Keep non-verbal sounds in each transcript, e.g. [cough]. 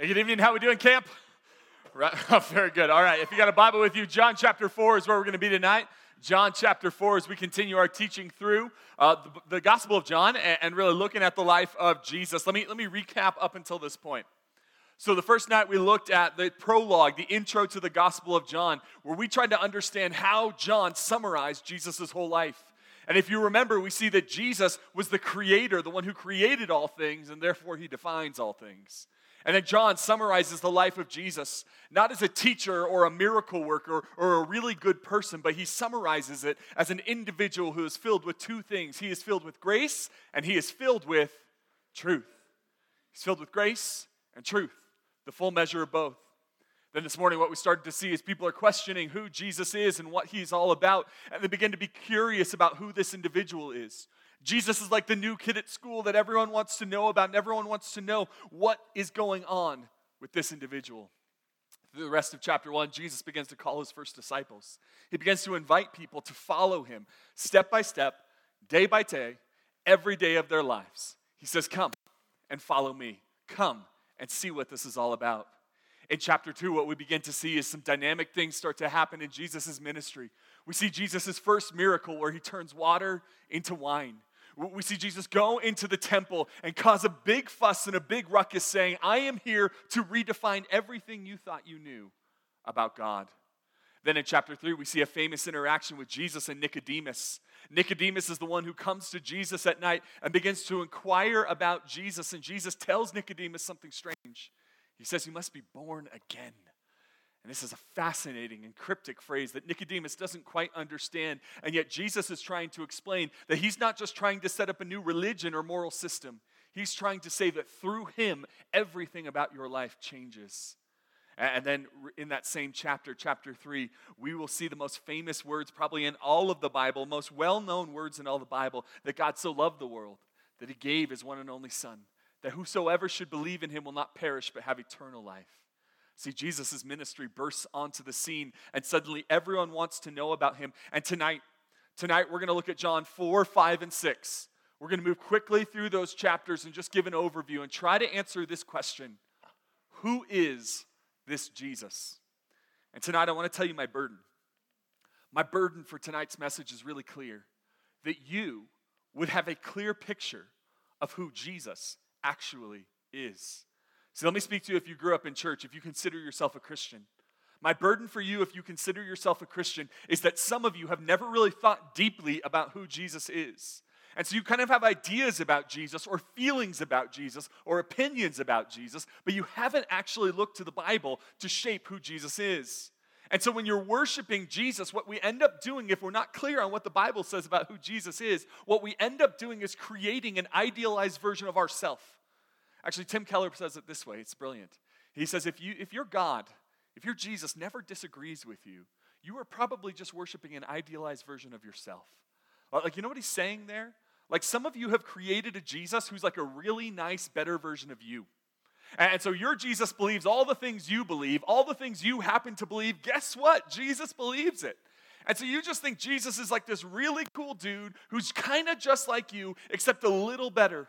Good evening. How we doing, camp? Right. [laughs] Oh, very good. All right. If you got a Bible with you, John chapter 4 is where we're going to be tonight. John chapter 4 as we continue our teaching through uh, the, the, Gospel of John and, and really looking at the life of Jesus. Let me, let me recap up until this point. So, the first night we looked at the prologue, the intro to the Gospel of John, where we tried to understand how John summarized Jesus' whole life. And if you remember, we see that Jesus was the creator, the one who created all things, and therefore he defines all things. And then John summarizes the life of Jesus, not as a teacher or a miracle worker or a really good person, but he summarizes it as an individual who is filled with two things. He is filled with grace and he is filled with truth. He's filled with grace and truth, the full measure of both. Then this morning, what we started to see is people are questioning who Jesus is and what he's all about, and they begin to be curious about who this individual is. Jesus is like the new kid at school that everyone wants to know about, and everyone wants to know what is going on with this individual. Through the rest of chapter one, Jesus begins to call his first disciples. He begins to invite people to follow him step by step, day by day, every day of their lives. He says, Come and follow me. Come and see what this is all about. In chapter 2, what we begin to see is some dynamic things start to happen in Jesus' ministry. We see Jesus' first miracle where he turns water into wine. We see Jesus go into the temple and cause a big fuss and a big ruckus saying, I am here to redefine everything you thought you knew about God. Then in chapter 3, we see a famous interaction with Jesus and Nicodemus. Nicodemus is the one who comes to Jesus at night and begins to inquire about Jesus, and Jesus tells Nicodemus something strange. He says, You must be born again. And this is a fascinating and cryptic phrase that Nicodemus doesn't quite understand. And yet, Jesus is trying to explain that he's not just trying to set up a new religion or moral system, he's trying to say that through him, everything about your life changes. And then in that same chapter, chapter 3, we will see the most famous words, probably in all of the Bible, most well known words in all the Bible, that God so loved the world that he gave his one and only Son, that whosoever should believe in him will not perish but have eternal life. See, Jesus' ministry bursts onto the scene, and suddenly everyone wants to know about him. And tonight, tonight we're going to look at John 4, 5, and 6. We're going to move quickly through those chapters and just give an overview and try to answer this question Who is this Jesus? And tonight I want to tell you my burden. My burden for tonight's message is really clear that you would have a clear picture of who Jesus actually is. So let me speak to you if you grew up in church, if you consider yourself a Christian. My burden for you, if you consider yourself a Christian, is that some of you have never really thought deeply about who Jesus is. And so you kind of have ideas about Jesus or feelings about Jesus or opinions about Jesus, but you haven't actually looked to the Bible to shape who Jesus is. And so when you're worshiping Jesus, what we end up doing, if we're not clear on what the Bible says about who Jesus is, what we end up doing is creating an idealized version of ourselves. Actually, Tim Keller says it this way it's brilliant. He says, if, you, if your God, if your Jesus never disagrees with you, you are probably just worshiping an idealized version of yourself. Like, you know what he's saying there? Like, some of you have created a Jesus who's like a really nice, better version of you. And so your Jesus believes all the things you believe, all the things you happen to believe. Guess what? Jesus believes it. And so you just think Jesus is like this really cool dude who's kind of just like you, except a little better.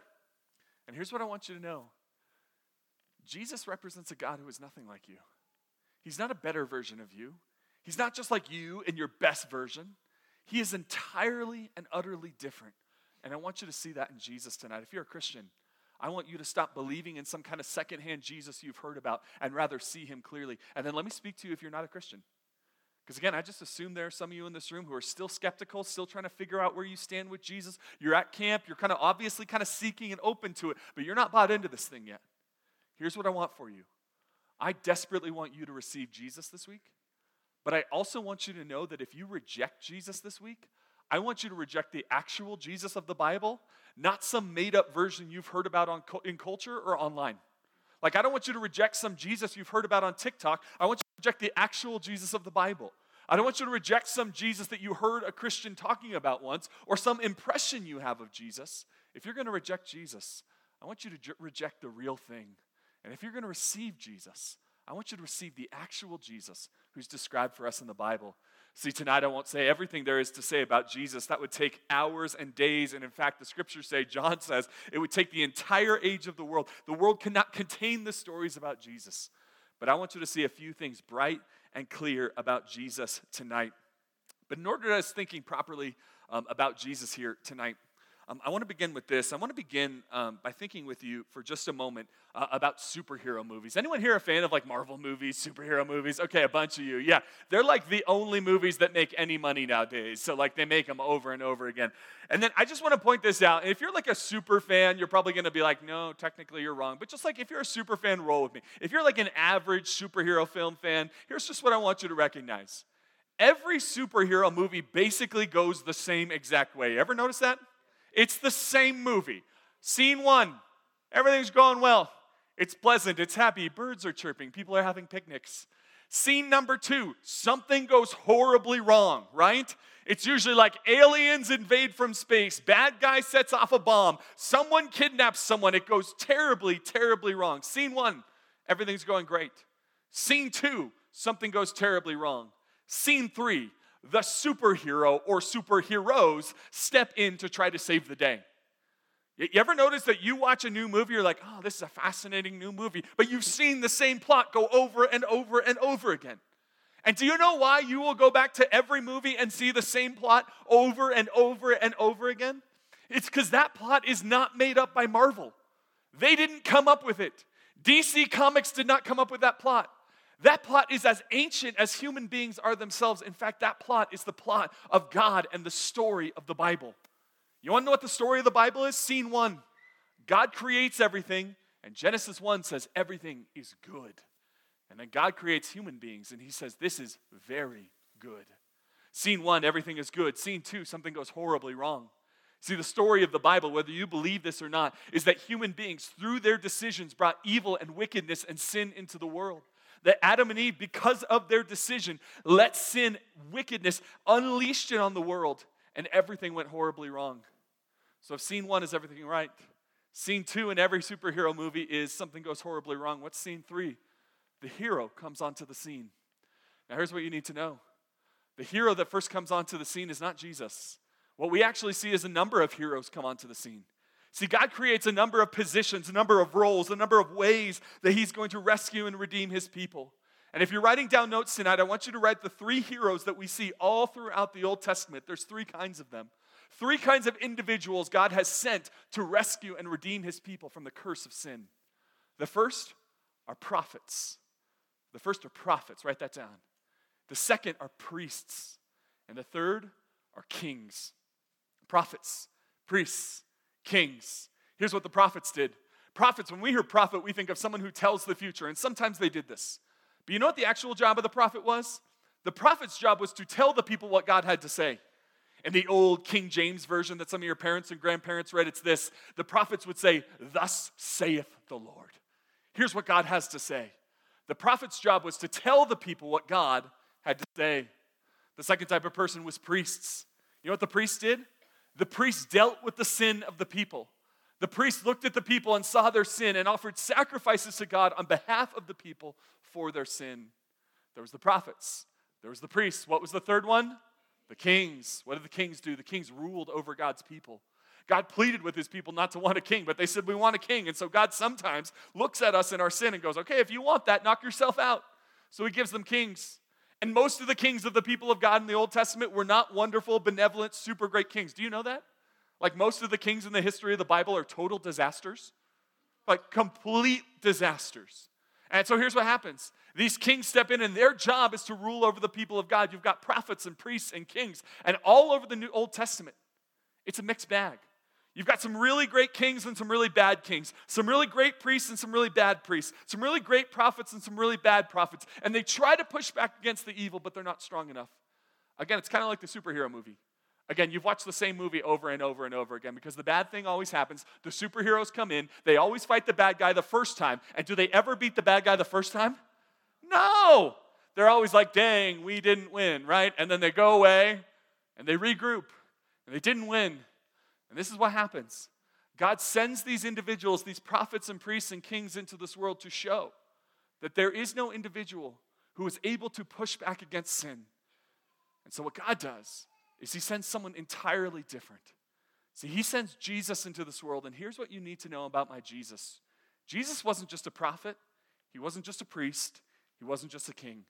And here's what I want you to know Jesus represents a God who is nothing like you. He's not a better version of you, He's not just like you in your best version. He is entirely and utterly different. And I want you to see that in Jesus tonight. If you're a Christian, I want you to stop believing in some kind of secondhand Jesus you've heard about and rather see him clearly. And then let me speak to you if you're not a Christian. Because again, I just assume there are some of you in this room who are still skeptical, still trying to figure out where you stand with Jesus. You're at camp, you're kind of obviously kind of seeking and open to it, but you're not bought into this thing yet. Here's what I want for you I desperately want you to receive Jesus this week, but I also want you to know that if you reject Jesus this week, I want you to reject the actual Jesus of the Bible, not some made up version you've heard about on, in culture or online. Like, I don't want you to reject some Jesus you've heard about on TikTok. I want reject the actual Jesus of the Bible. I don't want you to reject some Jesus that you heard a Christian talking about once or some impression you have of Jesus. If you're going to reject Jesus, I want you to reject the real thing. And if you're going to receive Jesus, I want you to receive the actual Jesus who's described for us in the Bible. See, tonight I won't say everything there is to say about Jesus. That would take hours and days. And in fact, the scriptures say, John says, it would take the entire age of the world. The world cannot contain the stories about Jesus. But I want you to see a few things bright and clear about Jesus tonight. But in order to us thinking properly um, about Jesus here tonight, um, I want to begin with this. I want to begin um, by thinking with you for just a moment uh, about superhero movies. Anyone here a fan of like Marvel movies, superhero movies? Okay, a bunch of you. Yeah, they're like the only movies that make any money nowadays. So like they make them over and over again. And then I just want to point this out. if you're like a super fan, you're probably going to be like, no, technically you're wrong. But just like if you're a super fan, roll with me. If you're like an average superhero film fan, here's just what I want you to recognize. Every superhero movie basically goes the same exact way. You Ever notice that? It's the same movie. Scene one, everything's going well. It's pleasant, it's happy, birds are chirping, people are having picnics. Scene number two, something goes horribly wrong, right? It's usually like aliens invade from space, bad guy sets off a bomb, someone kidnaps someone, it goes terribly, terribly wrong. Scene one, everything's going great. Scene two, something goes terribly wrong. Scene three, the superhero or superheroes step in to try to save the day. You ever notice that you watch a new movie, you're like, oh, this is a fascinating new movie, but you've seen the same plot go over and over and over again. And do you know why you will go back to every movie and see the same plot over and over and over again? It's because that plot is not made up by Marvel. They didn't come up with it. DC Comics did not come up with that plot. That plot is as ancient as human beings are themselves. In fact, that plot is the plot of God and the story of the Bible. You want to know what the story of the Bible is? Scene one God creates everything, and Genesis 1 says everything is good. And then God creates human beings, and he says, This is very good. Scene one, everything is good. Scene two, something goes horribly wrong. See, the story of the Bible, whether you believe this or not, is that human beings, through their decisions, brought evil and wickedness and sin into the world that Adam and Eve, because of their decision, let sin, wickedness, unleashed it on the world, and everything went horribly wrong. So if scene one is everything right, scene two in every superhero movie is something goes horribly wrong. What's scene three? The hero comes onto the scene. Now, here's what you need to know the hero that first comes onto the scene is not Jesus. What we actually see is a number of heroes come onto the scene. See, God creates a number of positions, a number of roles, a number of ways that He's going to rescue and redeem His people. And if you're writing down notes tonight, I want you to write the three heroes that we see all throughout the Old Testament. There's three kinds of them. Three kinds of individuals God has sent to rescue and redeem His people from the curse of sin. The first are prophets. The first are prophets, write that down. The second are priests. And the third are kings. Prophets, priests, kings. Here's what the prophets did. Prophets, when we hear prophet, we think of someone who tells the future, and sometimes they did this. But you know what the actual job of the prophet was? The prophet's job was to tell the people what God had to say. In the old King James version that some of your parents and grandparents read, it's this the prophets would say, Thus saith the Lord. Here's what God has to say. The prophet's job was to tell the people what God had to say. The second type of person was priests. You know what the priests did? The priests dealt with the sin of the people. The priests looked at the people and saw their sin and offered sacrifices to God on behalf of the people for their sin. There was the prophets, there was the priests. What was the third one? The kings. What did the kings do? The kings ruled over God's people. God pleaded with his people not to want a king, but they said, We want a king. And so God sometimes looks at us in our sin and goes, Okay, if you want that, knock yourself out. So he gives them kings. And most of the kings of the people of God in the Old Testament were not wonderful, benevolent, super great kings. Do you know that? Like most of the kings in the history of the Bible are total disasters, like complete disasters. And so here's what happens these kings step in, and their job is to rule over the people of God. You've got prophets and priests and kings, and all over the New Old Testament, it's a mixed bag. You've got some really great kings and some really bad kings, some really great priests and some really bad priests, some really great prophets and some really bad prophets. And they try to push back against the evil, but they're not strong enough. Again, it's kind of like the superhero movie. Again, you've watched the same movie over and over and over again because the bad thing always happens. The superheroes come in, they always fight the bad guy the first time. And do they ever beat the bad guy the first time? No. They're always like, dang, we didn't win, right? And then they go away and they regroup and they didn't win. And this is what happens God sends these individuals, these prophets and priests and kings into this world to show that there is no individual who is able to push back against sin. And so, what God does is He sends someone entirely different. See, He sends Jesus into this world, and here's what you need to know about my Jesus Jesus wasn't just a prophet, He wasn't just a priest, He wasn't just a king.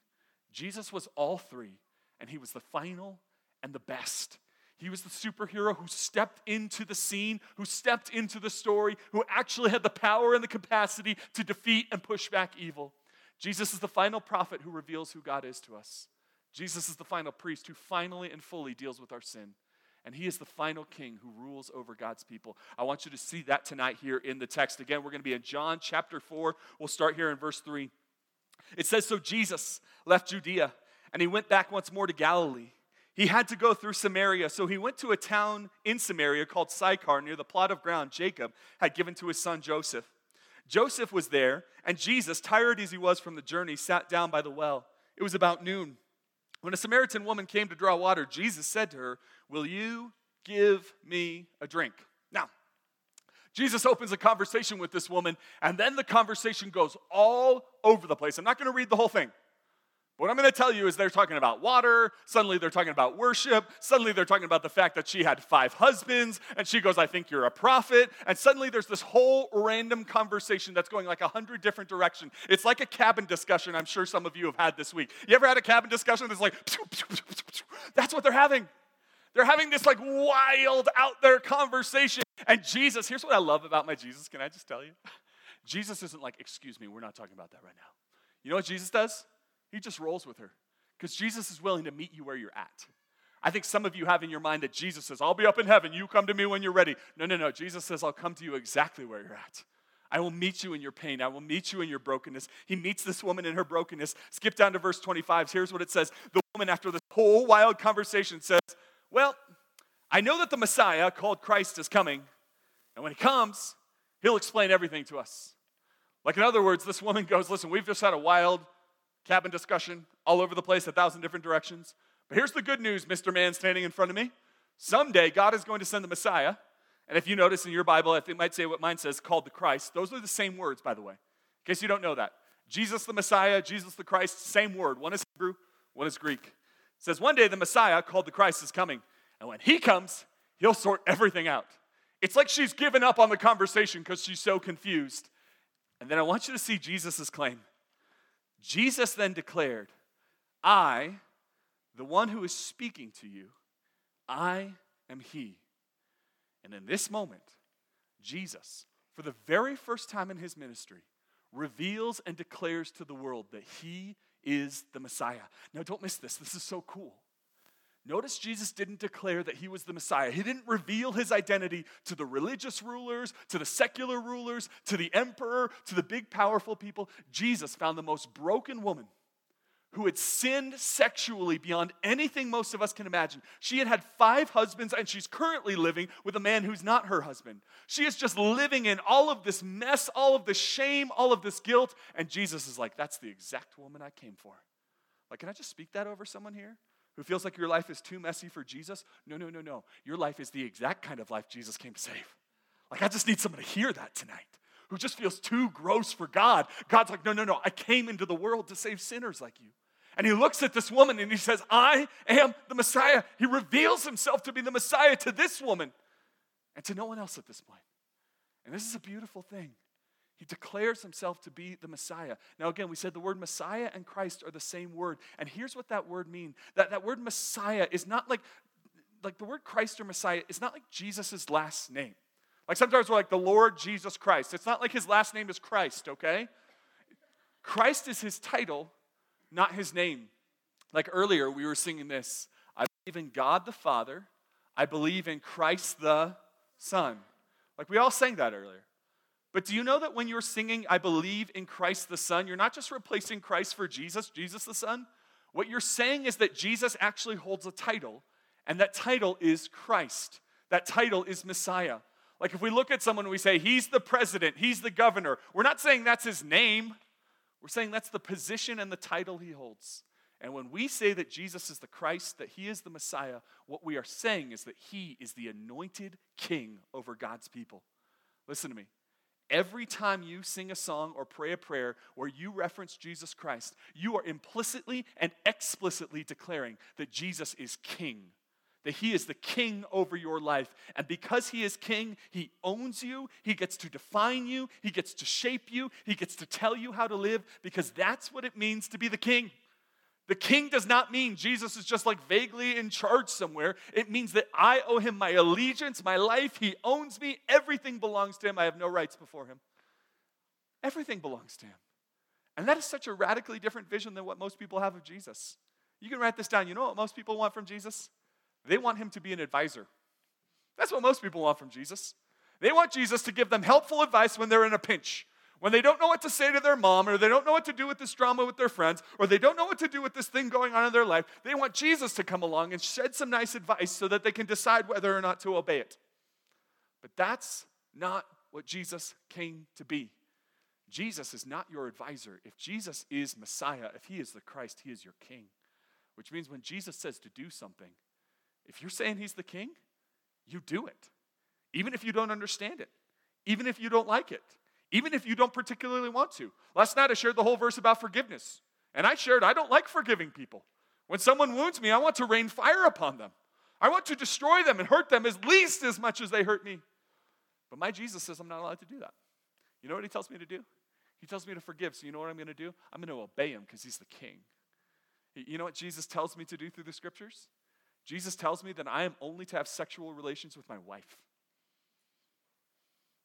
Jesus was all three, and He was the final and the best. He was the superhero who stepped into the scene, who stepped into the story, who actually had the power and the capacity to defeat and push back evil. Jesus is the final prophet who reveals who God is to us. Jesus is the final priest who finally and fully deals with our sin. And he is the final king who rules over God's people. I want you to see that tonight here in the text. Again, we're going to be in John chapter 4. We'll start here in verse 3. It says So Jesus left Judea and he went back once more to Galilee. He had to go through Samaria, so he went to a town in Samaria called Sychar near the plot of ground Jacob had given to his son Joseph. Joseph was there, and Jesus, tired as he was from the journey, sat down by the well. It was about noon. When a Samaritan woman came to draw water, Jesus said to her, Will you give me a drink? Now, Jesus opens a conversation with this woman, and then the conversation goes all over the place. I'm not going to read the whole thing. What I'm going to tell you is they're talking about water. Suddenly they're talking about worship. Suddenly they're talking about the fact that she had five husbands. And she goes, I think you're a prophet. And suddenly there's this whole random conversation that's going like a hundred different directions. It's like a cabin discussion I'm sure some of you have had this week. You ever had a cabin discussion that's like, that's what they're having. They're having this like wild out there conversation. And Jesus, here's what I love about my Jesus. Can I just tell you? Jesus isn't like, excuse me, we're not talking about that right now. You know what Jesus does? He just rolls with her because Jesus is willing to meet you where you're at. I think some of you have in your mind that Jesus says, I'll be up in heaven. You come to me when you're ready. No, no, no. Jesus says, I'll come to you exactly where you're at. I will meet you in your pain. I will meet you in your brokenness. He meets this woman in her brokenness. Skip down to verse 25. Here's what it says The woman, after this whole wild conversation, says, Well, I know that the Messiah, called Christ, is coming. And when he comes, he'll explain everything to us. Like, in other words, this woman goes, Listen, we've just had a wild cabin discussion all over the place, a thousand different directions. But here's the good news, Mr. Man standing in front of me. Someday, God is going to send the Messiah. And if you notice in your Bible, I it might say what mine says, called the Christ. Those are the same words, by the way, in case you don't know that. Jesus the Messiah, Jesus the Christ, same word. One is Hebrew, one is Greek. It says, One day the Messiah, called the Christ, is coming. And when he comes, he'll sort everything out. It's like she's given up on the conversation because she's so confused. And then I want you to see Jesus' claim. Jesus then declared, I, the one who is speaking to you, I am He. And in this moment, Jesus, for the very first time in his ministry, reveals and declares to the world that He is the Messiah. Now, don't miss this. This is so cool. Notice Jesus didn't declare that he was the Messiah. He didn't reveal his identity to the religious rulers, to the secular rulers, to the emperor, to the big, powerful people. Jesus found the most broken woman who had sinned sexually beyond anything most of us can imagine. She had had five husbands, and she's currently living with a man who's not her husband. She is just living in all of this mess, all of this shame, all of this guilt. And Jesus is like, That's the exact woman I came for. Like, can I just speak that over someone here? Who feels like your life is too messy for Jesus, no, no, no, no. Your life is the exact kind of life Jesus came to save. Like, I just need someone to hear that tonight who just feels too gross for God. God's like, no, no, no. I came into the world to save sinners like you. And he looks at this woman and he says, I am the Messiah. He reveals himself to be the Messiah to this woman and to no one else at this point. And this is a beautiful thing. He declares himself to be the Messiah. Now, again, we said the word Messiah and Christ are the same word. And here's what that word means that, that word Messiah is not like, like the word Christ or Messiah is not like Jesus' last name. Like sometimes we're like the Lord Jesus Christ. It's not like his last name is Christ, okay? Christ is his title, not his name. Like earlier, we were singing this I believe in God the Father, I believe in Christ the Son. Like we all sang that earlier. But do you know that when you're singing, I believe in Christ the Son, you're not just replacing Christ for Jesus, Jesus the Son? What you're saying is that Jesus actually holds a title, and that title is Christ. That title is Messiah. Like if we look at someone and we say, He's the president, He's the governor, we're not saying that's His name. We're saying that's the position and the title He holds. And when we say that Jesus is the Christ, that He is the Messiah, what we are saying is that He is the anointed King over God's people. Listen to me. Every time you sing a song or pray a prayer where you reference Jesus Christ, you are implicitly and explicitly declaring that Jesus is king that he is the king over your life. And because he is king, he owns you, he gets to define you, he gets to shape you, he gets to tell you how to live, because that's what it means to be the king. The king does not mean Jesus is just like vaguely in charge somewhere. It means that I owe him my allegiance, my life. He owns me. Everything belongs to him. I have no rights before him. Everything belongs to him. And that is such a radically different vision than what most people have of Jesus. You can write this down. You know what most people want from Jesus? They want him to be an advisor. That's what most people want from Jesus. They want Jesus to give them helpful advice when they're in a pinch, when they don't know what to say to their mom, or they don't know what to do with this drama with their friends, or they don't know what to do with this thing going on in their life. They want Jesus to come along and shed some nice advice so that they can decide whether or not to obey it. But that's not what Jesus came to be. Jesus is not your advisor. If Jesus is Messiah, if he is the Christ, he is your king. Which means when Jesus says to do something, if you're saying he's the king, you do it. Even if you don't understand it, even if you don't like it, even if you don't particularly want to. Last night I shared the whole verse about forgiveness. And I shared, I don't like forgiving people. When someone wounds me, I want to rain fire upon them. I want to destroy them and hurt them at least as much as they hurt me. But my Jesus says I'm not allowed to do that. You know what he tells me to do? He tells me to forgive. So you know what I'm going to do? I'm going to obey him because he's the king. You know what Jesus tells me to do through the scriptures? Jesus tells me that I am only to have sexual relations with my wife.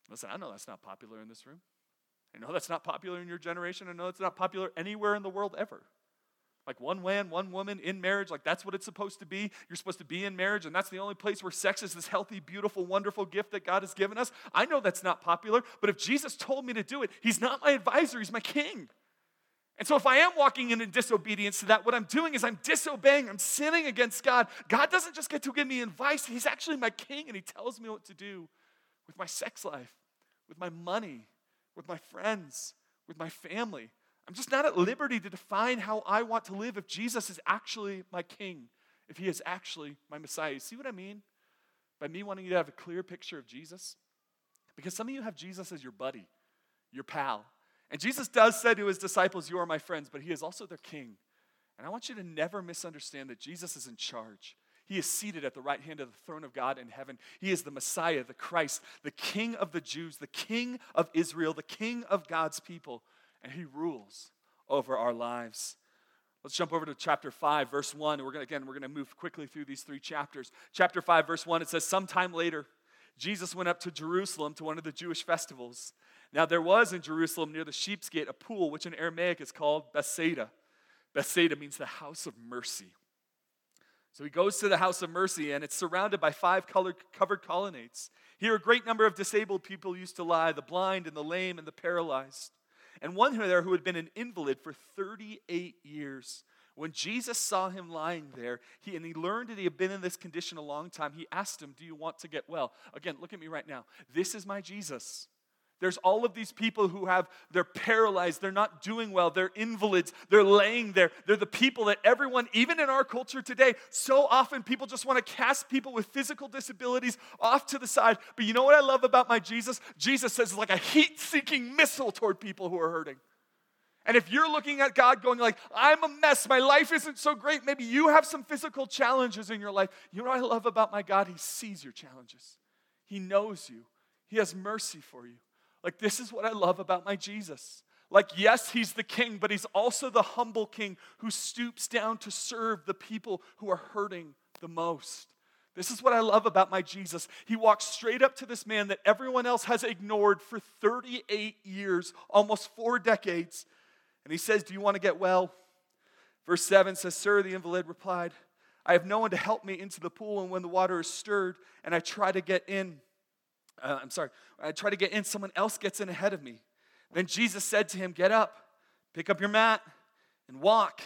Listen, I know that's not popular in this room. I know that's not popular in your generation. I know it's not popular anywhere in the world ever. Like one man, one woman in marriage, like that's what it's supposed to be. You're supposed to be in marriage, and that's the only place where sex is this healthy, beautiful, wonderful gift that God has given us. I know that's not popular, but if Jesus told me to do it, He's not my advisor, He's my king. And so, if I am walking in in disobedience to that, what I'm doing is I'm disobeying, I'm sinning against God. God doesn't just get to give me advice, He's actually my king, and He tells me what to do with my sex life, with my money, with my friends, with my family. I'm just not at liberty to define how I want to live if Jesus is actually my king, if He is actually my Messiah. You see what I mean? By me wanting you to have a clear picture of Jesus? Because some of you have Jesus as your buddy, your pal and Jesus does say to his disciples, You are my friends, but he is also their king. And I want you to never misunderstand that Jesus is in charge. He is seated at the right hand of the throne of God in heaven. He is the Messiah, the Christ, the King of the Jews, the King of Israel, the King of God's people, and He rules over our lives. Let's jump over to chapter 5, verse 1. We're gonna, again, we're going to move quickly through these three chapters. Chapter 5, verse 1, it says, Sometime later, Jesus went up to Jerusalem to one of the Jewish festivals. Now, there was in Jerusalem near the sheep's gate a pool, which in Aramaic is called Bethesda. Bethesda means the house of mercy. So he goes to the house of mercy, and it's surrounded by five colored, covered colonnades. Here, a great number of disabled people used to lie the blind, and the lame, and the paralyzed. And one there who had been an invalid for 38 years. When Jesus saw him lying there, he, and he learned that he had been in this condition a long time, he asked him, Do you want to get well? Again, look at me right now. This is my Jesus. There's all of these people who have, they're paralyzed, they're not doing well, they're invalids, they're laying there. They're the people that everyone, even in our culture today, so often people just want to cast people with physical disabilities off to the side. But you know what I love about my Jesus? Jesus says it's like a heat seeking missile toward people who are hurting. And if you're looking at God going like, I'm a mess, my life isn't so great, maybe you have some physical challenges in your life. You know what I love about my God? He sees your challenges. He knows you. He has mercy for you. Like, this is what I love about my Jesus. Like, yes, he's the king, but he's also the humble king who stoops down to serve the people who are hurting the most. This is what I love about my Jesus. He walks straight up to this man that everyone else has ignored for 38 years, almost four decades. And he says, Do you want to get well? Verse 7 says, Sir, the invalid replied, I have no one to help me into the pool, and when the water is stirred and I try to get in, uh, I'm sorry, I try to get in, someone else gets in ahead of me. Then Jesus said to him, Get up, pick up your mat, and walk.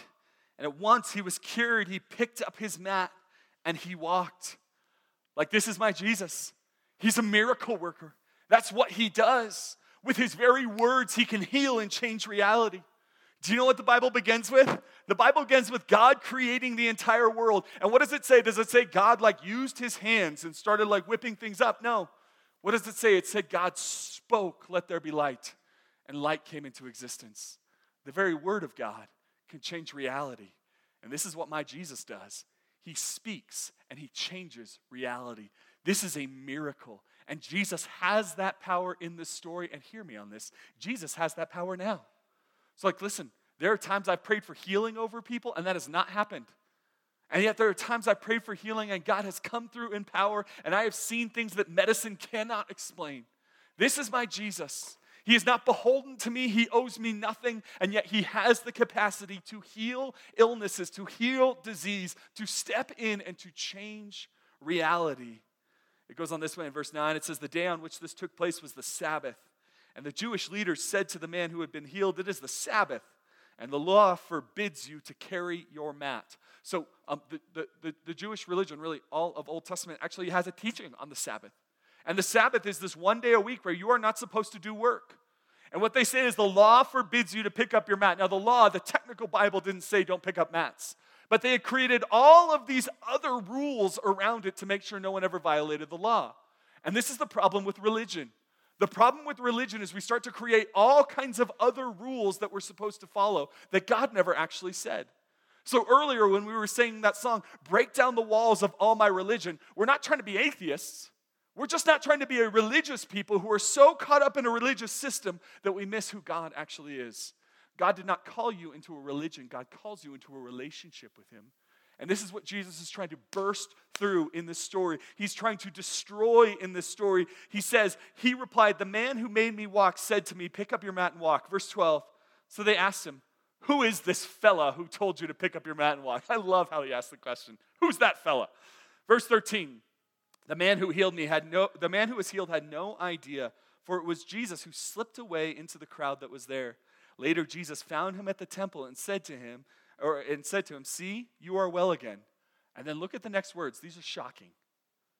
And at once he was cured. He picked up his mat and he walked. Like, this is my Jesus. He's a miracle worker. That's what he does. With his very words, he can heal and change reality. Do you know what the Bible begins with? The Bible begins with God creating the entire world. And what does it say? Does it say God like used his hands and started like whipping things up? No. What does it say? It said God spoke, let there be light, and light came into existence. The very word of God can change reality. And this is what my Jesus does. He speaks and he changes reality. This is a miracle. And Jesus has that power in this story. And hear me on this Jesus has that power now. It's like, listen, there are times I've prayed for healing over people, and that has not happened. And yet, there are times I prayed for healing, and God has come through in power, and I have seen things that medicine cannot explain. This is my Jesus. He is not beholden to me, He owes me nothing, and yet He has the capacity to heal illnesses, to heal disease, to step in and to change reality. It goes on this way in verse 9. It says, The day on which this took place was the Sabbath. And the Jewish leaders said to the man who had been healed, It is the Sabbath, and the law forbids you to carry your mat. So um, the, the, the, Jewish religion, really all of Old Testament, actually has a teaching on the Sabbath. And the Sabbath is this one day a week where you are not supposed to do work. And what they say is the law forbids you to pick up your mat. Now, the law, the technical Bible didn't say don't pick up mats, but they had created all of these other rules around it to make sure no one ever violated the law. And this is the problem with religion. The problem with religion is we start to create all kinds of other rules that we're supposed to follow that God never actually said. So earlier, when we were singing that song, Break Down the Walls of All My Religion, we're not trying to be atheists. We're just not trying to be a religious people who are so caught up in a religious system that we miss who God actually is. God did not call you into a religion, God calls you into a relationship with Him. And this is what Jesus is trying to burst through in this story. He's trying to destroy in this story. He says, He replied, The man who made me walk said to me, Pick up your mat and walk. Verse 12. So they asked him, Who is this fella who told you to pick up your mat and walk? [laughs] I love how he asked the question. Who's that fella? Verse 13. The man who healed me had no, the man who was healed had no idea, for it was Jesus who slipped away into the crowd that was there. Later, Jesus found him at the temple and said to him, or and said to him, See, you are well again. And then look at the next words. These are shocking.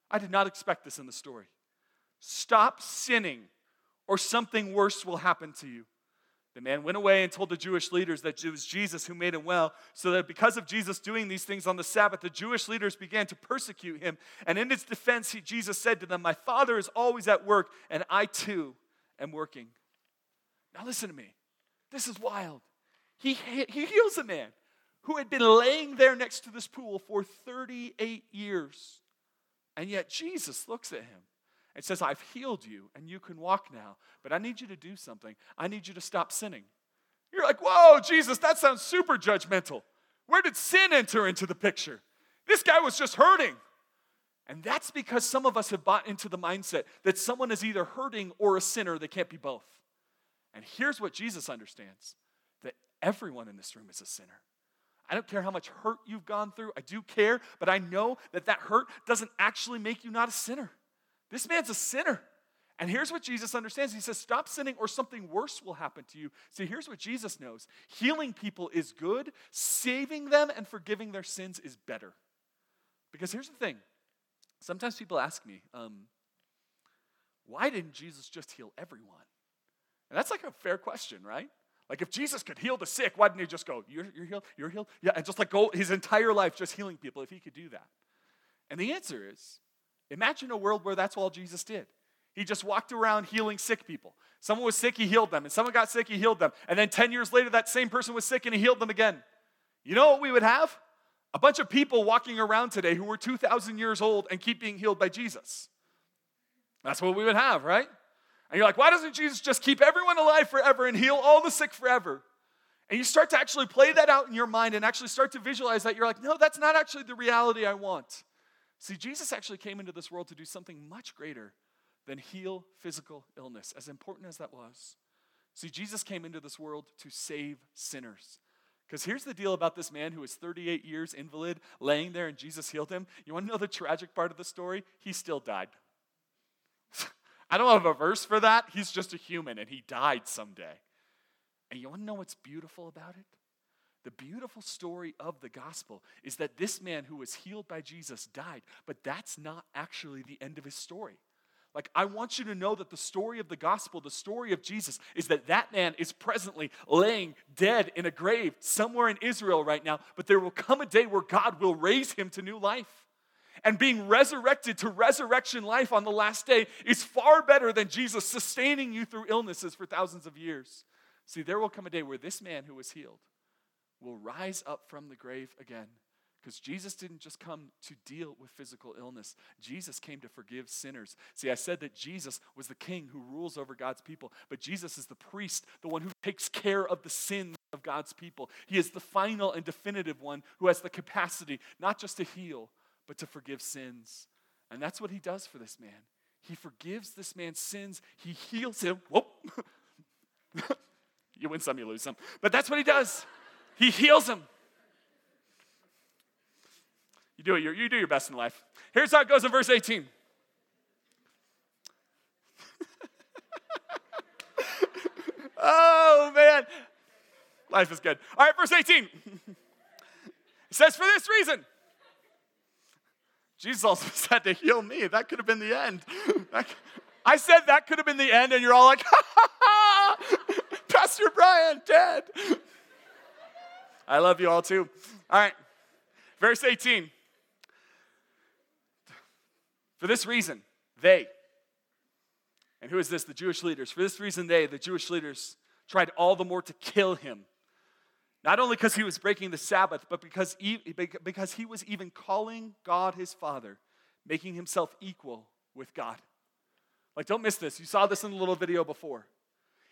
I did not expect this in the story. Stop sinning, or something worse will happen to you. The man went away and told the Jewish leaders that it was Jesus who made him well, so that because of Jesus doing these things on the Sabbath, the Jewish leaders began to persecute him. And in his defense, he, Jesus said to them, My Father is always at work, and I too am working. Now, listen to me. This is wild. He, he heals a man who had been laying there next to this pool for 38 years. And yet Jesus looks at him and says, I've healed you and you can walk now, but I need you to do something. I need you to stop sinning. You're like, whoa, Jesus, that sounds super judgmental. Where did sin enter into the picture? This guy was just hurting. And that's because some of us have bought into the mindset that someone is either hurting or a sinner. They can't be both. And here's what Jesus understands that everyone in this room is a sinner. I don't care how much hurt you've gone through. I do care, but I know that that hurt doesn't actually make you not a sinner. This man's a sinner. And here's what Jesus understands. He says, Stop sinning or something worse will happen to you. See, here's what Jesus knows healing people is good, saving them and forgiving their sins is better. Because here's the thing sometimes people ask me, um, why didn't Jesus just heal everyone? And that's like a fair question, right? Like if Jesus could heal the sick, why didn't he just go, you're, you're healed, you're healed? Yeah, and just like go his entire life just healing people if he could do that. And the answer is Imagine a world where that's all Jesus did. He just walked around healing sick people. Someone was sick, he healed them. And someone got sick, he healed them. And then 10 years later, that same person was sick and he healed them again. You know what we would have? A bunch of people walking around today who were 2,000 years old and keep being healed by Jesus. That's what we would have, right? And you're like, why doesn't Jesus just keep everyone alive forever and heal all the sick forever? And you start to actually play that out in your mind and actually start to visualize that. You're like, no, that's not actually the reality I want. See, Jesus actually came into this world to do something much greater than heal physical illness, as important as that was. See, Jesus came into this world to save sinners. Because here's the deal about this man who was 38 years invalid, laying there, and Jesus healed him. You want to know the tragic part of the story? He still died. I don't have a verse for that. He's just a human, and he died someday. And you want to know what's beautiful about it? The beautiful story of the gospel is that this man who was healed by Jesus died, but that's not actually the end of his story. Like, I want you to know that the story of the gospel, the story of Jesus, is that that man is presently laying dead in a grave somewhere in Israel right now, but there will come a day where God will raise him to new life. And being resurrected to resurrection life on the last day is far better than Jesus sustaining you through illnesses for thousands of years. See, there will come a day where this man who was healed will rise up from the grave again. Because Jesus didn't just come to deal with physical illness, Jesus came to forgive sinners. See, I said that Jesus was the king who rules over God's people, but Jesus is the priest, the one who takes care of the sins of God's people. He is the final and definitive one who has the capacity not just to heal, but to forgive sins. And that's what he does for this man. He forgives this man's sins, he heals him. Whoop. [laughs] you win some, you lose some. But that's what he does. He heals him. You do, it, you do your best in life. Here's how it goes in verse 18. [laughs] oh, man. Life is good. All right, verse 18. [laughs] it says, For this reason, Jesus also [laughs] said to heal me. That could have been the end. I said that could have been the end, and you're all like, ha ha ha, Pastor Brian, dead. I love you all too. All right, verse 18. For this reason, they, and who is this? The Jewish leaders. For this reason, they, the Jewish leaders, tried all the more to kill him. Not only because he was breaking the Sabbath, but because he, because he was even calling God his Father, making himself equal with God. Like, don't miss this. You saw this in a little video before.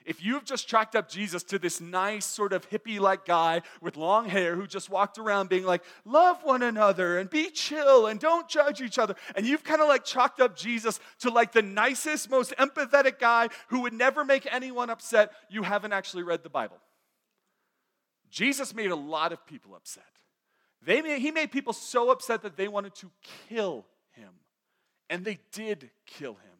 If you've just chalked up Jesus to this nice, sort of hippie like guy with long hair who just walked around being like, love one another and be chill and don't judge each other, and you've kind of like chalked up Jesus to like the nicest, most empathetic guy who would never make anyone upset, you haven't actually read the Bible. Jesus made a lot of people upset. They made, he made people so upset that they wanted to kill him. And they did kill him.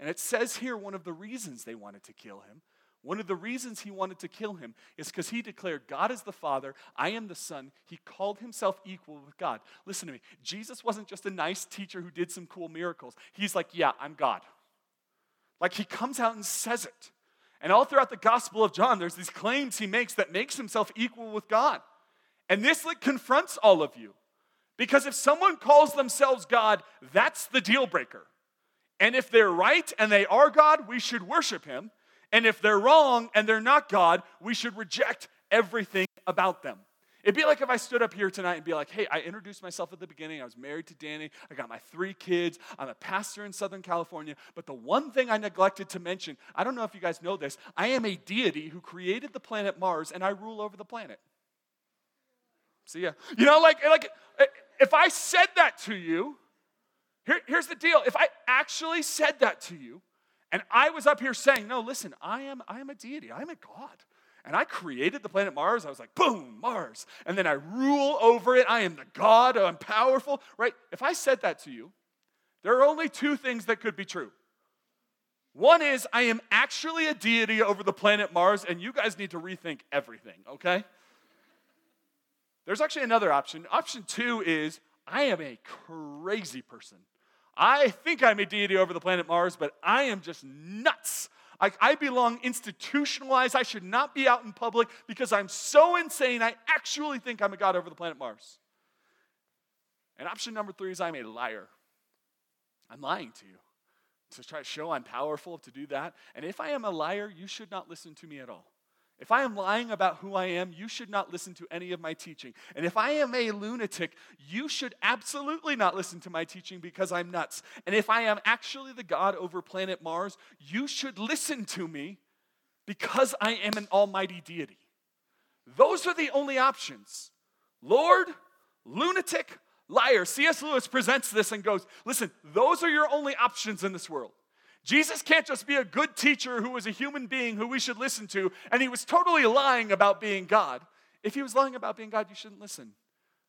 And it says here one of the reasons they wanted to kill him one of the reasons he wanted to kill him is because he declared, God is the Father, I am the Son. He called himself equal with God. Listen to me. Jesus wasn't just a nice teacher who did some cool miracles. He's like, yeah, I'm God. Like he comes out and says it. And all throughout the Gospel of John, there's these claims he makes that makes himself equal with God. And this like confronts all of you. Because if someone calls themselves God, that's the deal breaker. And if they're right and they are God, we should worship him. And if they're wrong and they're not God, we should reject everything about them. It'd be like if I stood up here tonight and be like, hey, I introduced myself at the beginning. I was married to Danny. I got my three kids. I'm a pastor in Southern California. But the one thing I neglected to mention, I don't know if you guys know this, I am a deity who created the planet Mars and I rule over the planet. See ya. You know, like, like if I said that to you, here, here's the deal. If I actually said that to you, and I was up here saying, no, listen, I am, I am a deity, I am a God. And I created the planet Mars. I was like, boom, Mars. And then I rule over it. I am the God, I'm powerful, right? If I said that to you, there are only two things that could be true. One is I am actually a deity over the planet Mars, and you guys need to rethink everything, okay? There's actually another option. Option two is I am a crazy person. I think I'm a deity over the planet Mars, but I am just nuts. I, I belong institutionalized. I should not be out in public because I'm so insane. I actually think I'm a god over the planet Mars. And option number three is I'm a liar. I'm lying to you to try to show I'm powerful to do that. And if I am a liar, you should not listen to me at all. If I am lying about who I am, you should not listen to any of my teaching. And if I am a lunatic, you should absolutely not listen to my teaching because I'm nuts. And if I am actually the God over planet Mars, you should listen to me because I am an almighty deity. Those are the only options Lord, lunatic, liar. C.S. Lewis presents this and goes, Listen, those are your only options in this world. Jesus can't just be a good teacher who was a human being who we should listen to, and he was totally lying about being God. If he was lying about being God, you shouldn't listen.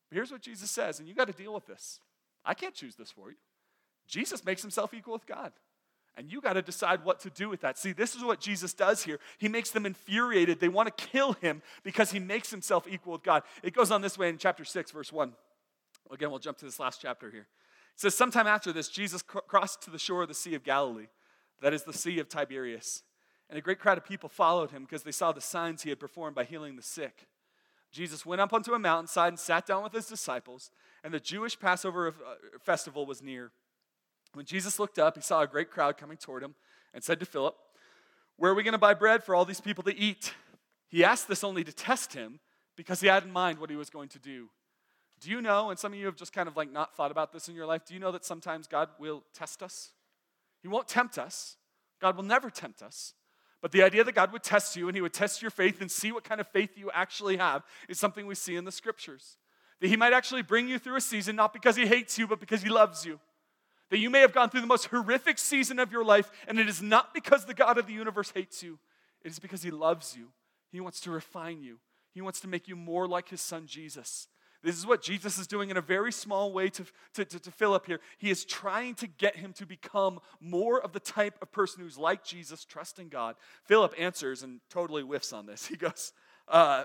But here's what Jesus says, and you got to deal with this. I can't choose this for you. Jesus makes himself equal with God. And you got to decide what to do with that. See, this is what Jesus does here. He makes them infuriated. They want to kill him because he makes himself equal with God. It goes on this way in chapter 6, verse 1. Again, we'll jump to this last chapter here. It says, Sometime after this, Jesus crossed to the shore of the Sea of Galilee that is the Sea of Tiberias. And a great crowd of people followed him because they saw the signs he had performed by healing the sick. Jesus went up onto a mountainside and sat down with his disciples, and the Jewish Passover uh, festival was near. When Jesus looked up, he saw a great crowd coming toward him and said to Philip, Where are we going to buy bread for all these people to eat? He asked this only to test him because he had in mind what he was going to do. Do you know, and some of you have just kind of like not thought about this in your life, do you know that sometimes God will test us? He won't tempt us. God will never tempt us. But the idea that God would test you and He would test your faith and see what kind of faith you actually have is something we see in the scriptures. That He might actually bring you through a season, not because He hates you, but because He loves you. That you may have gone through the most horrific season of your life, and it is not because the God of the universe hates you, it is because He loves you. He wants to refine you, He wants to make you more like His Son Jesus. This is what Jesus is doing in a very small way to, to, to, to Philip here. He is trying to get him to become more of the type of person who's like Jesus, trusting God. Philip answers and totally whiffs on this. [laughs] He goes, uh,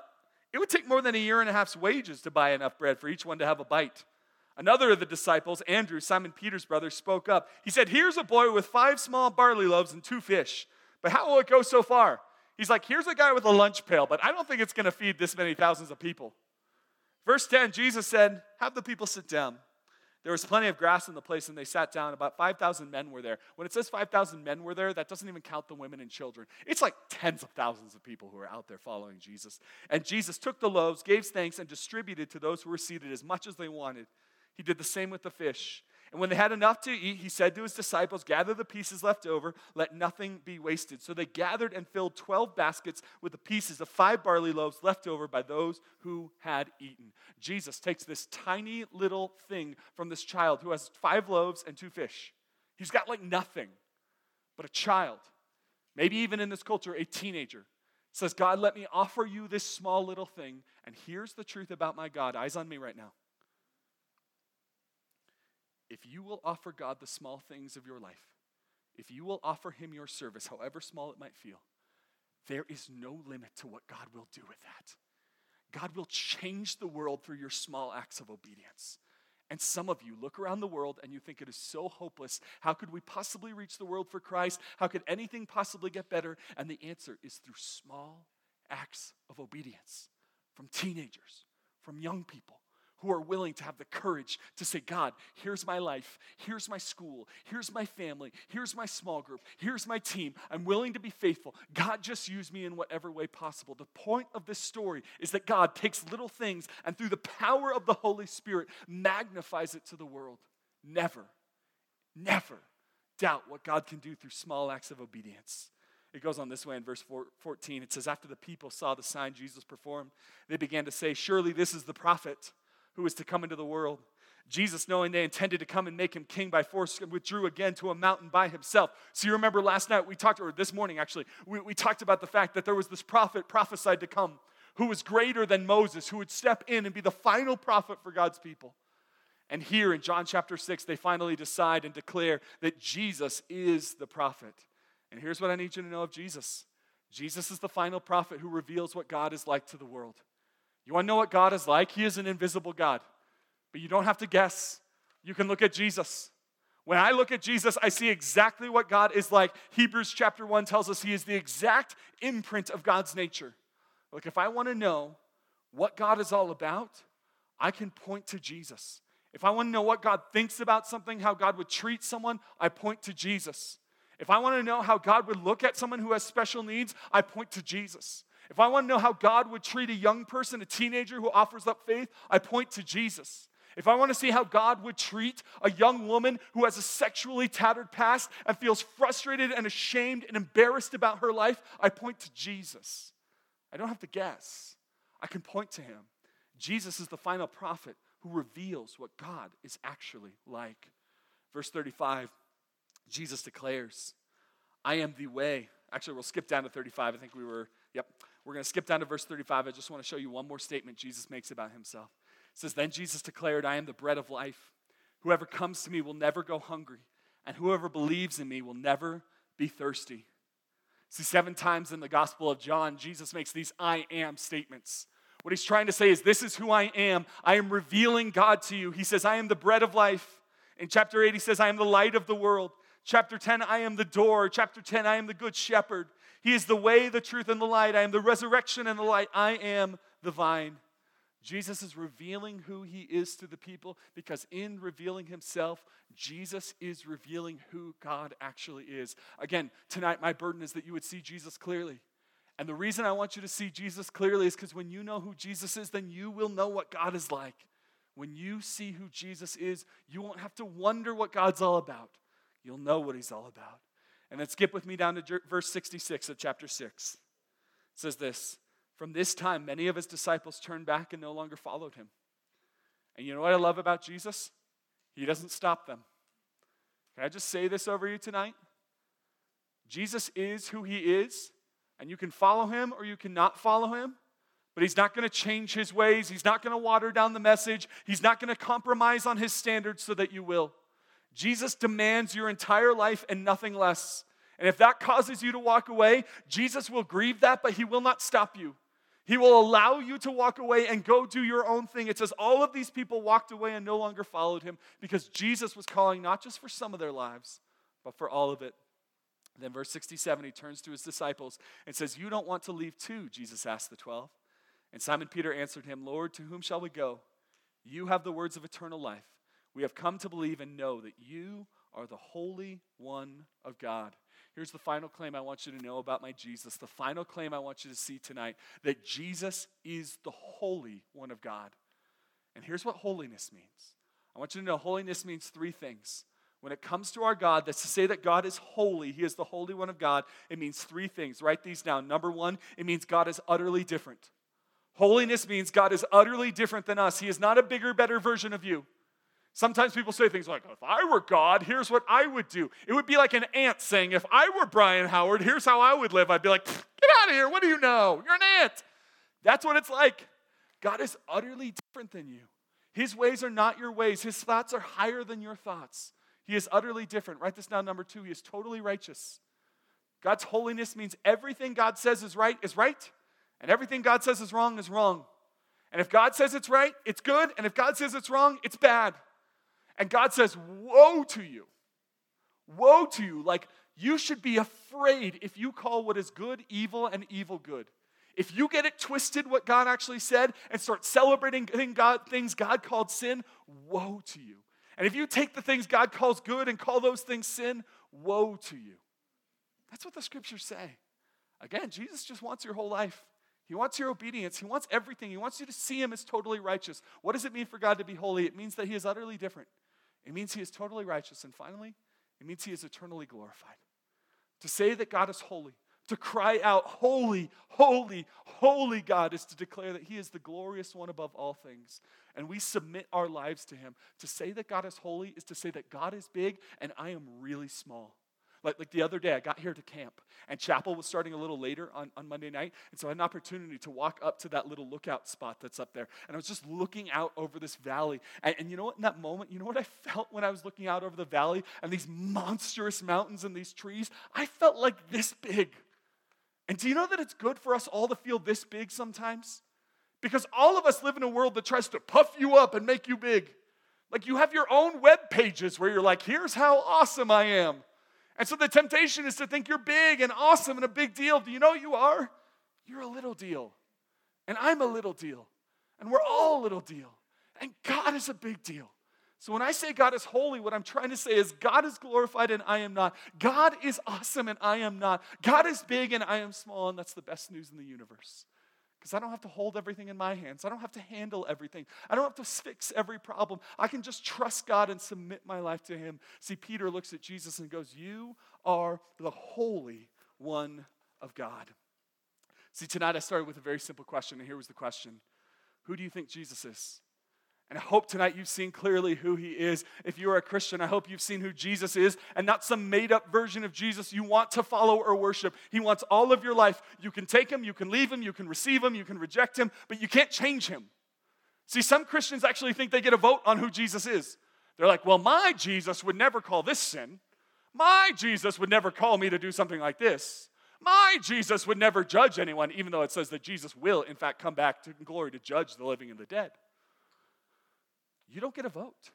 It would take more than a year and a half's wages to buy enough bread for each one to have a bite. Another of the disciples, Andrew, Simon Peter's brother, spoke up. He said, Here's a boy with five small barley loaves and two fish. But how will it go so far? He's like, Here's a guy with a lunch pail, but I don't think it's going to feed this many thousands of people. Verse 10, Jesus said, Have the people sit down. There was plenty of grass in the place, and they sat down. About 5,000 men were there. When it says 5,000 men were there, that doesn't even count the women and children. It's like tens of thousands of people who are out there following Jesus. And Jesus took the loaves, gave thanks, and distributed to those who were seated as much as they wanted. He did the same with the fish. And when they had enough to eat, he said to his disciples, Gather the pieces left over, let nothing be wasted. So they gathered and filled 12 baskets with the pieces of five barley loaves left over by those who had eaten. Jesus takes this tiny little thing from this child who has five loaves and two fish. He's got like nothing, but a child, maybe even in this culture, a teenager, says, God, let me offer you this small little thing. And here's the truth about my God. Eyes on me right now if you will offer God the small things of your life, if you will offer Him your service, however small it might feel, there is no limit to what God will do with that. God will change the world through your small acts of obedience. And some of you look around the world and you think it is so hopeless. How could we possibly reach the world for Christ? How could anything possibly get better? And the answer is through small acts of obedience from teenagers, from young people, who are willing to have the courage to say, God, here's my life, here's my school, here's my family, here's my small group, here's my team. I'm willing to be faithful. God, just use me in whatever way possible. The point of this story is that God takes little things and through the power of the Holy Spirit magnifies it to the world. Never, never doubt what God can do through small acts of obedience. It goes on this way in verse 14. It says, After the people saw the sign Jesus performed, they began to say, Surely this is the prophet who was to come into the world. Jesus, knowing they intended to come and make him king by force, withdrew again to a mountain by himself. So you remember last night we talked, or this morning actually, we, we talked about the fact that there was this prophet prophesied to come who was greater than Moses, who would step in and be the final prophet for God's people. And here in John chapter 6, they finally decide and declare that Jesus is the prophet. And here's what I need you to know of Jesus Jesus is the final prophet who reveals what God is like to the world. You want to know what God is like? He is an invisible God. But you don't have to guess. You can look at Jesus. When I look at Jesus, I see exactly what God is like. Hebrews chapter 1 tells us he is the exact imprint of God's nature. Look, if I want to know what God is all about, I can point to Jesus. If I want to know what God thinks about something, how God would treat someone, I point to Jesus. If I want to know how God would look at someone who has special needs, I point to Jesus. If I want to know how God would treat a young person, a teenager who offers up faith, I point to Jesus. If I want to see how God would treat a young woman who has a sexually tattered past and feels frustrated and ashamed and embarrassed about her life, I point to Jesus. I don't have to guess, I can point to him. Jesus is the final prophet who reveals what God is actually like. Verse 35, Jesus declares, I am the way. Actually, we'll skip down to 35. I think we were, yep. We're going to skip down to verse 35. I just want to show you one more statement Jesus makes about himself. It says, Then Jesus declared, I am the bread of life. Whoever comes to me will never go hungry, and whoever believes in me will never be thirsty. See, seven times in the Gospel of John, Jesus makes these I am statements. What he's trying to say is, This is who I am. I am revealing God to you. He says, I am the bread of life. In chapter 8, he says, I am the light of the world. Chapter 10, I am the door. Chapter 10, I am the good shepherd. He is the way, the truth, and the light. I am the resurrection and the light. I am the vine. Jesus is revealing who he is to the people because in revealing himself, Jesus is revealing who God actually is. Again, tonight, my burden is that you would see Jesus clearly. And the reason I want you to see Jesus clearly is because when you know who Jesus is, then you will know what God is like. When you see who Jesus is, you won't have to wonder what God's all about. You'll know what he's all about. And then skip with me down to verse 66 of chapter 6. It says this From this time, many of his disciples turned back and no longer followed him. And you know what I love about Jesus? He doesn't stop them. Can I just say this over you tonight? Jesus is who he is, and you can follow him or you cannot follow him. But he's not going to change his ways. He's not going to water down the message. He's not going to compromise on his standards so that you will. Jesus demands your entire life and nothing less. And if that causes you to walk away, Jesus will grieve that, but he will not stop you. He will allow you to walk away and go do your own thing. It says all of these people walked away and no longer followed him because Jesus was calling not just for some of their lives, but for all of it. Then, verse 67, he turns to his disciples and says, You don't want to leave too, Jesus asked the 12. And Simon Peter answered him, Lord, to whom shall we go? You have the words of eternal life. We have come to believe and know that you are the Holy One of God. Here's the final claim I want you to know about my Jesus. The final claim I want you to see tonight that Jesus is the Holy One of God. And here's what holiness means I want you to know holiness means three things. When it comes to our God, that's to say that God is holy, He is the Holy One of God, it means three things. Write these down. Number one, it means God is utterly different. Holiness means God is utterly different than us. He is not a bigger, better version of you. Sometimes people say things like, if I were God, here's what I would do. It would be like an ant saying, if I were Brian Howard, here's how I would live. I'd be like, get out of here. What do you know? You're an ant. That's what it's like. God is utterly different than you. His ways are not your ways, His thoughts are higher than your thoughts. He is utterly different. Write this down, number two. He is totally righteous. God's holiness means everything God says is right is right, and everything God says is wrong is wrong. And if God says it's right, it's good, and if God says it's wrong, it's bad. And God says, Woe to you. Woe to you. Like, you should be afraid if you call what is good evil and evil good. If you get it twisted, what God actually said, and start celebrating God, things God called sin, woe to you. And if you take the things God calls good and call those things sin, woe to you. That's what the scriptures say. Again, Jesus just wants your whole life. He wants your obedience. He wants everything. He wants you to see Him as totally righteous. What does it mean for God to be holy? It means that He is utterly different. It means He is totally righteous. And finally, it means He is eternally glorified. To say that God is holy, to cry out, Holy, holy, holy God, is to declare that He is the glorious one above all things. And we submit our lives to Him. To say that God is holy is to say that God is big and I am really small. Like, like the other day, I got here to camp, and chapel was starting a little later on, on Monday night. And so I had an opportunity to walk up to that little lookout spot that's up there. And I was just looking out over this valley. And, and you know what, in that moment, you know what I felt when I was looking out over the valley and these monstrous mountains and these trees? I felt like this big. And do you know that it's good for us all to feel this big sometimes? Because all of us live in a world that tries to puff you up and make you big. Like you have your own web pages where you're like, here's how awesome I am. And so the temptation is to think you're big and awesome and a big deal. Do you know you are? You're a little deal. And I'm a little deal. And we're all a little deal. And God is a big deal. So when I say God is holy, what I'm trying to say is God is glorified and I am not. God is awesome and I am not. God is big and I am small, and that's the best news in the universe because I don't have to hold everything in my hands. I don't have to handle everything. I don't have to fix every problem. I can just trust God and submit my life to Him. See, Peter looks at Jesus and goes, You are the Holy One of God. See, tonight I started with a very simple question, and here was the question Who do you think Jesus is? And I hope tonight you've seen clearly who he is. If you are a Christian, I hope you've seen who Jesus is and not some made up version of Jesus you want to follow or worship. He wants all of your life. You can take him, you can leave him, you can receive him, you can reject him, but you can't change him. See, some Christians actually think they get a vote on who Jesus is. They're like, well, my Jesus would never call this sin. My Jesus would never call me to do something like this. My Jesus would never judge anyone, even though it says that Jesus will, in fact, come back to glory to judge the living and the dead you don't get a vote.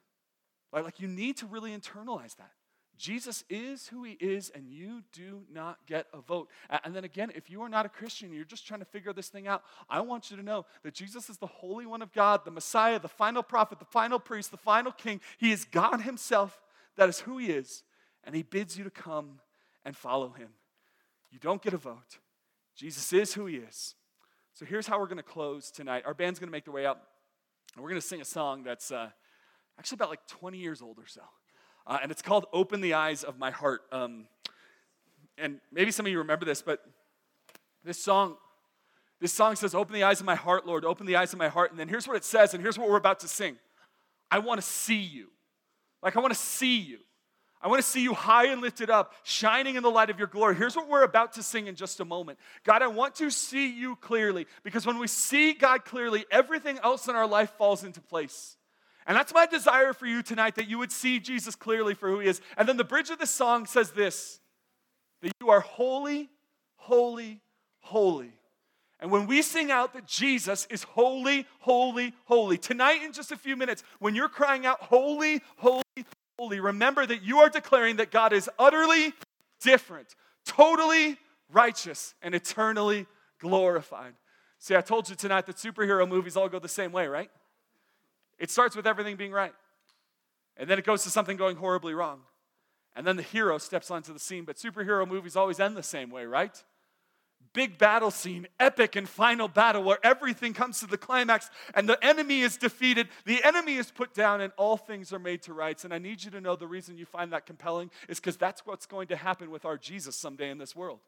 Like, like you need to really internalize that. Jesus is who he is, and you do not get a vote. And then again, if you are not a Christian, you're just trying to figure this thing out, I want you to know that Jesus is the Holy One of God, the Messiah, the final prophet, the final priest, the final king. He is God himself. That is who he is. And he bids you to come and follow him. You don't get a vote. Jesus is who he is. So here's how we're going to close tonight. Our band's going to make their way up, and we're going to sing a song that's uh, actually about like 20 years old or so. Uh, and it's called Open the Eyes of My Heart. Um, and maybe some of you remember this, but this song, this song says, Open the eyes of my heart, Lord, open the eyes of my heart. And then here's what it says, and here's what we're about to sing I want to see you. Like, I want to see you. I want to see you high and lifted up, shining in the light of your glory. Here's what we're about to sing in just a moment. God, I want to see you clearly because when we see God clearly, everything else in our life falls into place. And that's my desire for you tonight that you would see Jesus clearly for who he is. And then the bridge of the song says this that you are holy, holy, holy. And when we sing out that Jesus is holy, holy, holy, tonight in just a few minutes, when you're crying out, holy, holy, holy, remember that you are declaring that God is utterly different, totally righteous, and eternally glorified. See, I told you tonight that superhero movies all go the same way, right? It starts with everything being right. And then it goes to something going horribly wrong. And then the hero steps onto the scene. But superhero movies always end the same way, right? Big battle scene, epic and final battle where everything comes to the climax and the enemy is defeated, the enemy is put down, and all things are made to rights. And I need you to know the reason you find that compelling is because that's what's going to happen with our Jesus someday in this world.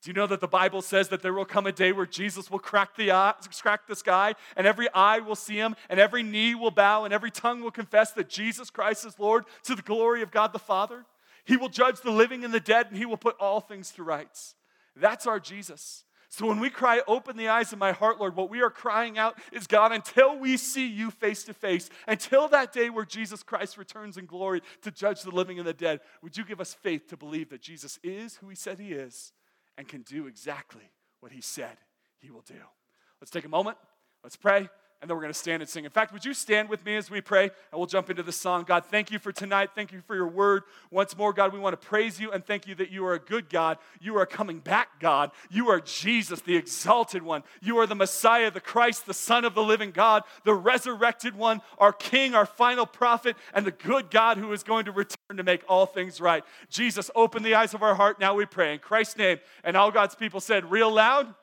Do you know that the Bible says that there will come a day where Jesus will crack the, eye, crack the sky and every eye will see him and every knee will bow and every tongue will confess that Jesus Christ is Lord to the glory of God the Father? He will judge the living and the dead and he will put all things to rights. That's our Jesus. So when we cry, Open the eyes of my heart, Lord, what we are crying out is God, until we see you face to face, until that day where Jesus Christ returns in glory to judge the living and the dead, would you give us faith to believe that Jesus is who he said he is? and can do exactly what he said he will do. Let's take a moment. Let's pray and then we're going to stand and sing. In fact, would you stand with me as we pray? And we'll jump into the song. God, thank you for tonight. Thank you for your word. Once more, God, we want to praise you and thank you that you are a good God. You are coming back, God. You are Jesus, the exalted one. You are the Messiah, the Christ, the Son of the living God, the resurrected one, our King, our final prophet, and the good God who is going to return to make all things right. Jesus, open the eyes of our heart. Now we pray in Christ's name. And all God's people said, real loud.